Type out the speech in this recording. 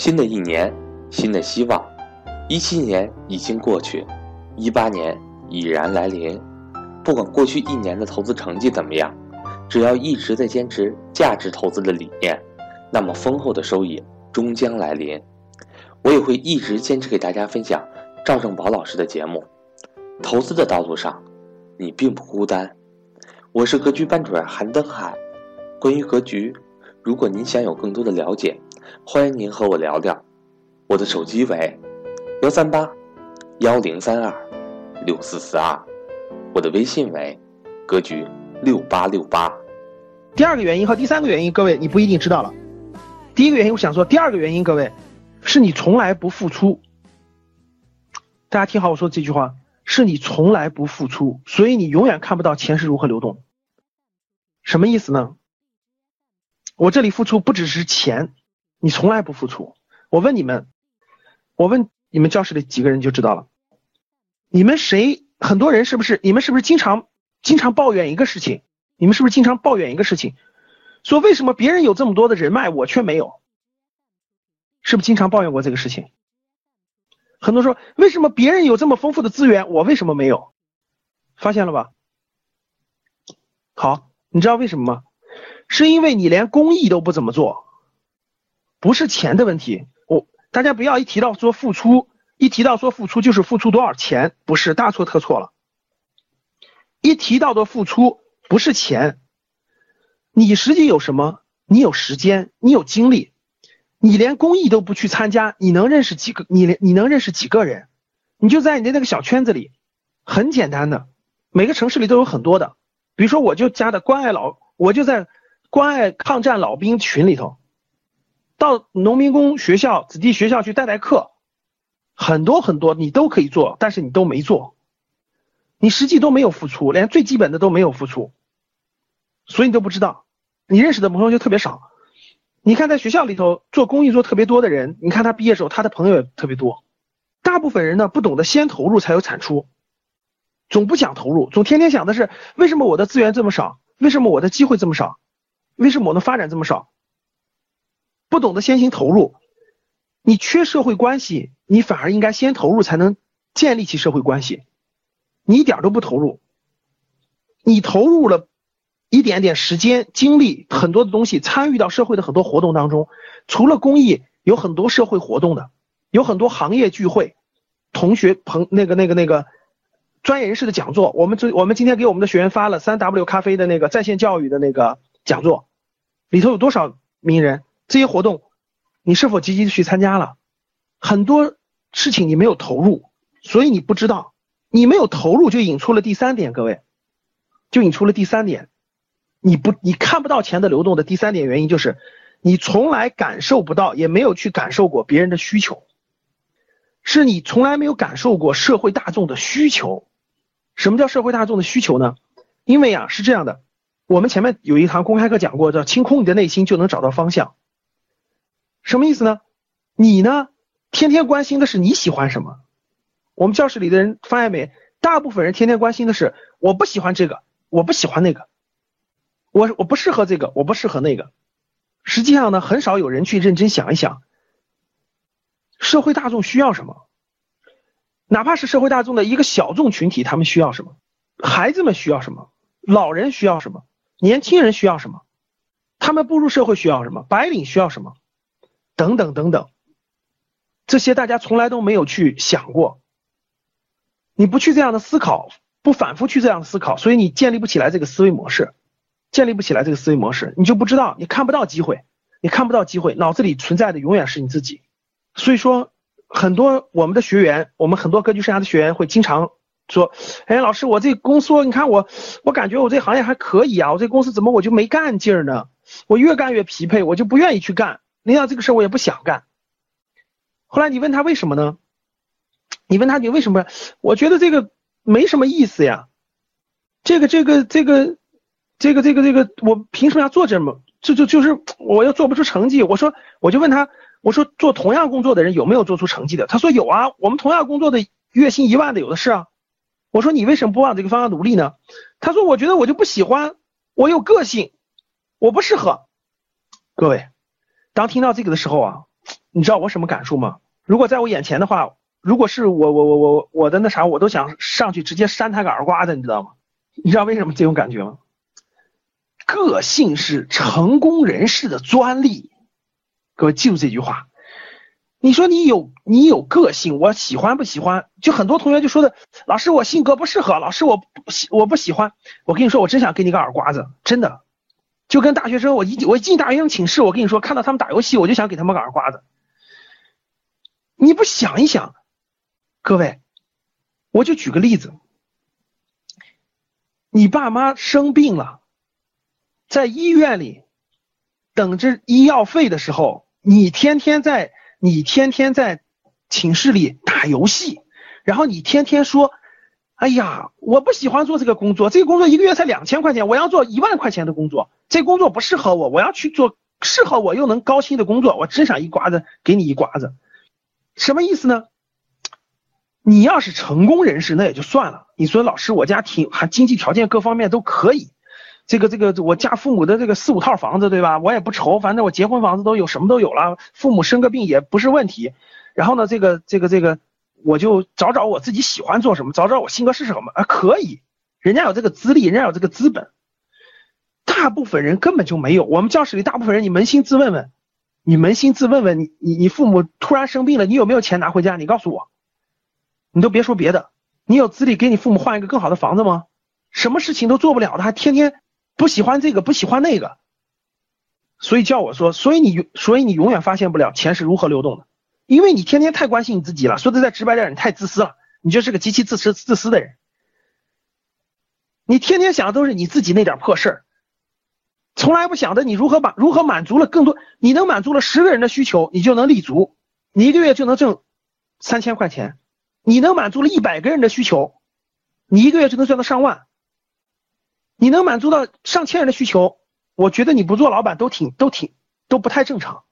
新的一年，新的希望。一七年已经过去，一八年已然来临。不管过去一年的投资成绩怎么样，只要一直在坚持价值投资的理念，那么丰厚的收益终将来临。我也会一直坚持给大家分享赵正宝老师的节目。投资的道路上，你并不孤单。我是格局班主任韩登海。关于格局，如果您想有更多的了解，欢迎您和我聊聊。我的手机为幺三八幺零三二六四四二，我的微信为格局六八六八。第二个原因和第三个原因，各位你不一定知道了。第一个原因我想说，第二个原因，各位是你从来不付出。大家听好我说这句话，是你从来不付出，所以你永远看不到钱是如何流动。什么意思呢？我这里付出不只是钱，你从来不付出。我问你们，我问你们教室里几个人就知道了。你们谁？很多人是不是？你们是不是经常经常抱怨一个事情？你们是不是经常抱怨一个事情？说为什么别人有这么多的人脉，我却没有？是不是经常抱怨过这个事情？很多说为什么别人有这么丰富的资源，我为什么没有？发现了吧？好，你知道为什么吗？是因为你连公益都不怎么做，不是钱的问题。我大家不要一提到说付出，一提到说付出就是付出多少钱，不是大错特错了。一提到的付出不是钱，你实际有什么？你有时间，你有精力，你连公益都不去参加，你能认识几个？你连你能认识几个人？你就在你的那个小圈子里，很简单的，每个城市里都有很多的。比如说，我就加的关爱老，我就在。关爱抗战老兵群里头，到农民工学校、子弟学校去带带课，很多很多你都可以做，但是你都没做，你实际都没有付出，连最基本的都没有付出，所以你都不知道。你认识的朋友就特别少。你看在学校里头做公益做特别多的人，你看他毕业时候他的朋友也特别多。大部分人呢不懂得先投入才有产出，总不想投入，总天天想的是为什么我的资源这么少，为什么我的机会这么少。为什么我的发展这么少？不懂得先行投入，你缺社会关系，你反而应该先投入，才能建立起社会关系。你一点都不投入，你投入了一点点时间、精力，很多的东西参与到社会的很多活动当中。除了公益，有很多社会活动的，有很多行业聚会、同学朋那个那个那个专业人士的讲座。我们这我们今天给我们的学员发了三 W 咖啡的那个在线教育的那个讲座。里头有多少名人？这些活动，你是否积极的去参加了？很多事情你没有投入，所以你不知道。你没有投入，就引出了第三点，各位，就引出了第三点。你不，你看不到钱的流动的第三点原因就是，你从来感受不到，也没有去感受过别人的需求，是你从来没有感受过社会大众的需求。什么叫社会大众的需求呢？因为啊，是这样的。我们前面有一堂公开课讲过，叫清空你的内心就能找到方向。什么意思呢？你呢，天天关心的是你喜欢什么。我们教室里的人发现没？大部分人天天关心的是我不喜欢这个，我不喜欢那个，我我不适合这个，我不适合那个。实际上呢，很少有人去认真想一想，社会大众需要什么？哪怕是社会大众的一个小众群体，他们需要什么？孩子们需要什么？老人需要什么？年轻人需要什么？他们步入社会需要什么？白领需要什么？等等等等，这些大家从来都没有去想过。你不去这样的思考，不反复去这样的思考，所以你建立不起来这个思维模式，建立不起来这个思维模式，你就不知道，你看不到机会，你看不到机会，脑子里存在的永远是你自己。所以说，很多我们的学员，我们很多格局生涯的学员会经常。说，哎，老师，我这公司，你看我，我感觉我这行业还可以啊，我这公司怎么我就没干劲儿呢？我越干越疲惫，我就不愿意去干。领导这个事我也不想干。后来你问他为什么呢？你问他你为什么？我觉得这个没什么意思呀。这个这个这个这个这个这个，我凭什么要做这么？就就就是我又做不出成绩。我说我就问他，我说做同样工作的人有没有做出成绩的？他说有啊，我们同样工作的月薪一万的有的是啊。我说你为什么不往这个方向努力呢？他说我觉得我就不喜欢，我有个性，我不适合。各位，当听到这个的时候啊，你知道我什么感受吗？如果在我眼前的话，如果是我我我我我的那啥，我都想上去直接扇他个耳刮子，你知道吗？你知道为什么这种感觉吗？个性是成功人士的专利，各位记住这句话。你说你有你有个性，我喜欢不喜欢？就很多同学就说的，老师我性格不适合，老师我不喜我不喜欢。我跟你说，我真想给你个耳刮子，真的。就跟大学生，我一我一进大学生寝室，我跟你说，看到他们打游戏，我就想给他们个耳刮子。你不想一想，各位，我就举个例子，你爸妈生病了，在医院里等着医药费的时候，你天天在。你天天在寝室里打游戏，然后你天天说：“哎呀，我不喜欢做这个工作，这个工作一个月才两千块钱，我要做一万块钱的工作，这工作不适合我，我要去做适合我又能高薪的工作。”我真想一刮子给你一刮子，什么意思呢？你要是成功人士那也就算了，你说老师我家挺还经济条件各方面都可以。这个这个，我家父母的这个四五套房子，对吧？我也不愁，反正我结婚房子都有，什么都有了。父母生个病也不是问题。然后呢，这个这个这个，我就找找我自己喜欢做什么，找找我性格是什么啊？可以，人家有这个资历，人家有这个资本。大部分人根本就没有。我们教室里大部分人，你扪心自问问，你扪心自问问，你你你父母突然生病了，你有没有钱拿回家？你告诉我，你都别说别的，你有资历给你父母换一个更好的房子吗？什么事情都做不了的，还天天。不喜欢这个，不喜欢那个，所以叫我说，所以你，所以你永远发现不了钱是如何流动的，因为你天天太关心你自己了。说的再直白点，你太自私了，你就是个极其自私、自私的人。你天天想的都是你自己那点破事儿，从来不想着你如何满如何满足了更多。你能满足了十个人的需求，你就能立足，你一个月就能挣三千块钱。你能满足了一百个人的需求，你一个月就能赚到上万。你能满足到上千人的需求，我觉得你不做老板都挺都挺都不太正常。